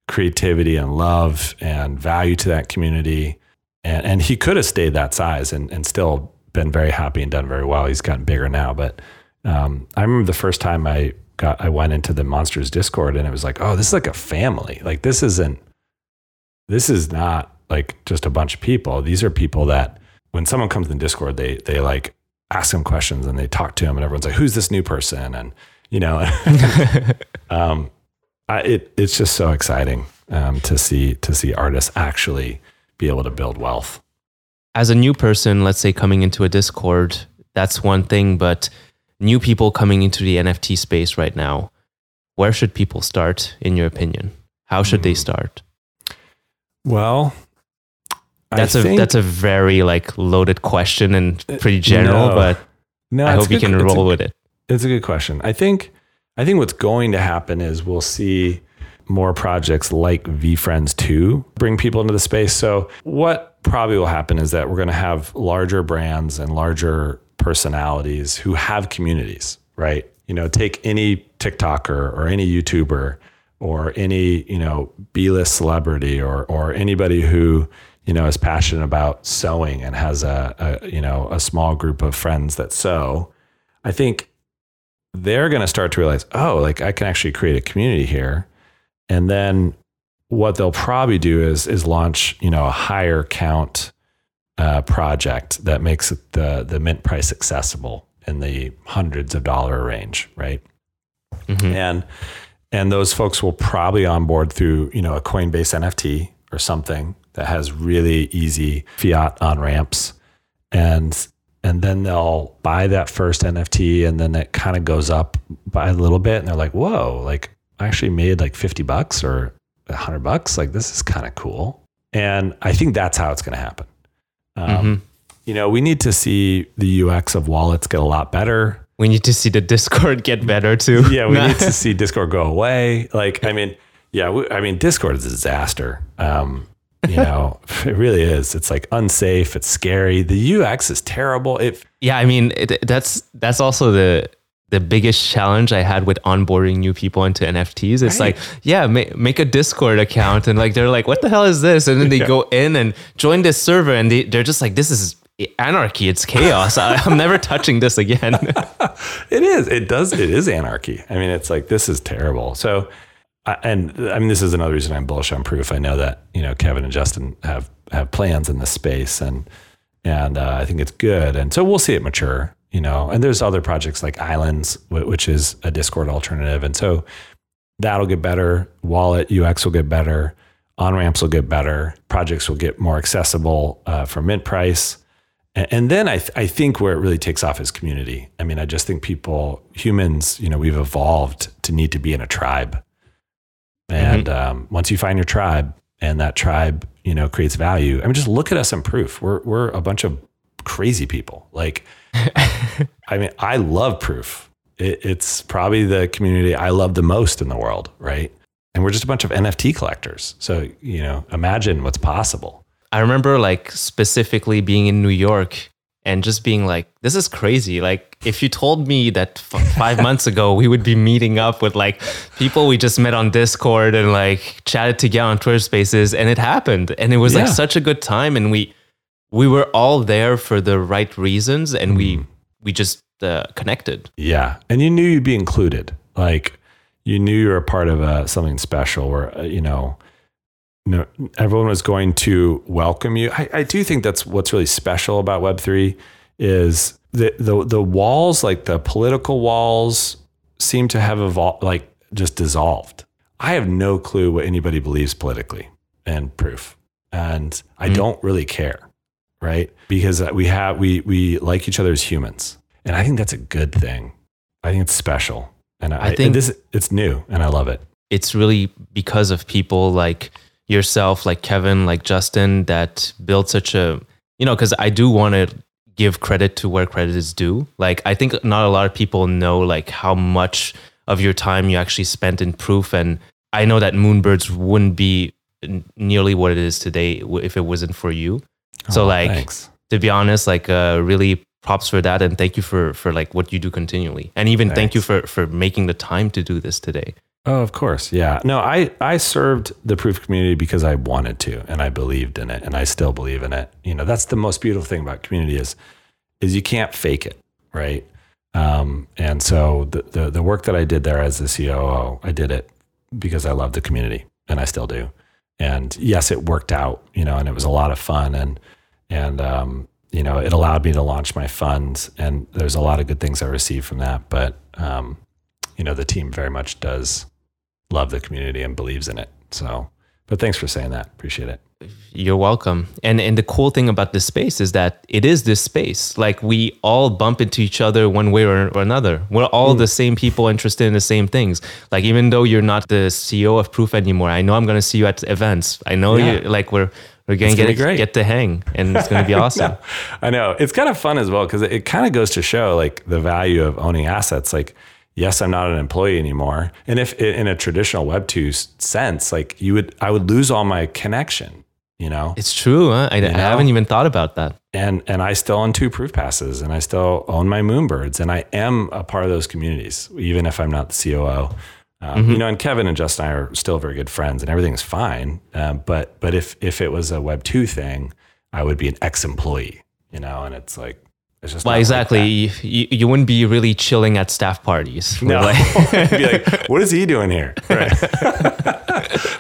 B: creativity and love and value to that community. And and he could have stayed that size and and still been very happy and done very well. He's gotten bigger now but um, I remember the first time I got I went into the monsters discord and it was like oh this is like a family. Like this isn't this is not like just a bunch of people. These are people that when someone comes in discord they they like ask them questions and they talk to him and everyone's like, who's this new person? And, you know, (laughs) um, I, it, it's just so exciting um, to see, to see artists actually be able to build wealth.
A: As a new person, let's say coming into a Discord, that's one thing, but new people coming into the NFT space right now, where should people start in your opinion? How should mm. they hmm. start?
B: Well,
A: that's I a that's a very like loaded question and uh, pretty general, no, but no, I hope you can roll a, with it.
B: It's a good question. I think I think what's going to happen is we'll see more projects like VeeFriends 2 bring people into the space. So what probably will happen is that we're going to have larger brands and larger personalities who have communities, right? You know, take any TikToker or any YouTuber or any, you know, B-list celebrity or or anybody who you know, is passionate about sewing and has a, a you know a small group of friends that sew, I think they're going to start to realize, oh, like I can actually create a community here, and then what they'll probably do is is launch you know a higher count uh, project that makes the the mint price accessible in the hundreds of dollar range, right? Mm-hmm. And and those folks will probably onboard through you know a Coinbase NFT or something that has really easy fiat on ramps and and then they'll buy that first NFT and then it kind of goes up by a little bit and they're like, whoa, like I actually made like 50 bucks or 100 bucks. Like this is kind of cool. And I think that's how it's going to happen. Um, mm-hmm. You know, we need to see the UX of wallets get a lot better.
A: We need to see the (laughs) Discord get better too.
B: yeah, we need to (laughs) see Discord go away. Like, I mean, yeah, we, I mean, Discord is a disaster. Um, you know, (laughs) it really is. It's like unsafe. It's scary. The UX is terrible. It
A: yeah, I mean it, that's that's also the the biggest challenge I had with onboarding new people into NFTs. It's right. like, yeah, make, make a Discord account. And like, they're like, what the hell is this? And then they yeah. go in and join this server and they, they're just like, this is anarchy. It's chaos. I, am never touching this again. (laughs)
B: it is. It does. It is anarchy. I mean, it's like, this is terrible. So and I mean, this is another reason I'm bullish on proof. I know that you know Kevin and Justin have have plans in this space, and and uh, I think it's good. And so we'll see it mature. You know, and there's other projects like Islands, which is a Discord alternative, and so that'll get better. Wallet UX will get better. On ramps will get better. Projects will get more accessible uh, for mint price. And, and then I, th- I think where it really takes off is community. I mean, I just think people, humans, you know, we've evolved to need to be in a tribe and mm-hmm. um, once you find your tribe and that tribe, you know, creates value, I mean, just look at us in proof. We're, we're a bunch of crazy people. Like, (laughs) I mean, I love proof. It, it's probably the community I love the most in the world, right? And we're just a bunch of NFT collectors. So, you know, imagine what's possible.
A: I remember like specifically being in New York and just being like, this is crazy. Like, if you told me that f- five months ago we would be meeting up with like people we just met on Discord and like chatted together on Twitter Spaces, and it happened, and it was yeah. like such a good time, and we we were all there for the right reasons, and mm. we we just uh, connected.
B: Yeah, and you knew you'd be included. Like, you knew you were a part of uh, something special where, uh, you know, no, everyone was going to welcome you. I, I do think that's what's really special about Web3 is the, the, the walls, like the political walls seem to have evolved, like just dissolved. I have no clue what anybody believes politically and proof. And I mm. don't really care, right? Because we have, we, we like each other as humans. And I think that's a good thing. I think it's special. And I, I think this, it's new and I love it.
A: It's really because of people like, yourself, like Kevin, like Justin, that built such a, you know, because I do want to give credit to where credit is due. Like, I think not a lot of people know like how much of your time you actually spent in proof. And I know that Moonbirds wouldn't be nearly what it is today if it wasn't for you. Oh, so, like, thanks. to be honest, like, uh, really props for that and thank you for for like what you do continually and even thanks. thank you for for making the time to do this today
B: Oh, of course. Yeah. No, I, I served the proof community because I wanted to and I believed in it and I still believe in it. You know, that's the most beautiful thing about community is is you can't fake it, right? Um, and so the, the the work that I did there as the COO, I did it because I love the community and I still do. And yes, it worked out, you know, and it was a lot of fun and and um, you know, it allowed me to launch my funds and there's a lot of good things I received from that, but um, you know, the team very much does love the community and believes in it. So, but thanks for saying that. Appreciate it.
A: You're welcome. And and the cool thing about this space is that it is this space. Like we all bump into each other one way or, or another. We're all mm. the same people interested in the same things. Like even though you're not the CEO of Proof anymore, I know I'm going to see you at events. I know yeah. you like we're we're going to get get to hang and it's going to be (laughs) awesome. no,
B: I know. It's kind of fun as well because it, it kind of goes to show like the value of owning assets. Like yes, I'm not an employee anymore. And if in a traditional Web two sense, like you would, I would lose all my connection. You know,
A: it's true. Huh? I, I haven't even thought about that.
B: And and I still own two proof passes, and I still own my Moonbirds, and I am a part of those communities, even if I'm not the COO. Um, mm-hmm. You know, and Kevin and Justin and I are still very good friends, and everything's fine. Um, but but if if it was a Web two thing, I would be an ex employee. You know, and it's like
A: it's just well, exactly. Like you, you wouldn't be really chilling at staff parties.
B: No, like, (laughs) be like, (laughs) what is he doing here? Right. (laughs)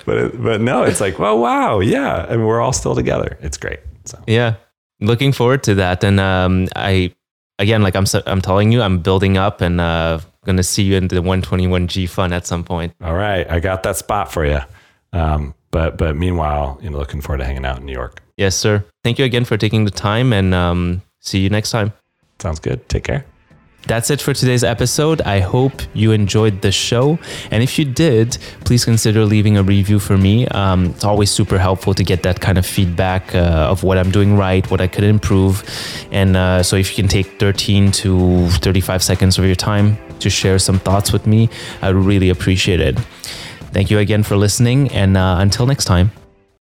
B: but but no, it's like, well, wow, yeah, I mean, we're all still together. It's great. So
A: yeah, looking forward to that. And um, I again, like I'm I'm telling you, I'm building up and uh, going to see you in the 121G fun at some point.
B: All right, I got that spot for you. Um, but but meanwhile, you know, looking forward to hanging out in New York.
A: Yes, sir. Thank you again for taking the time and um, See you next time.
B: Sounds good. Take care.
A: That's it for today's episode. I hope you enjoyed the show. And if you did, please consider leaving a review for me. Um, it's always super helpful to get that kind of feedback uh, of what I'm doing right, what I could improve. And uh, so if you can take 13 to 35 seconds of your time to share some thoughts with me, I really appreciate it. Thank you again for listening. And uh, until next time.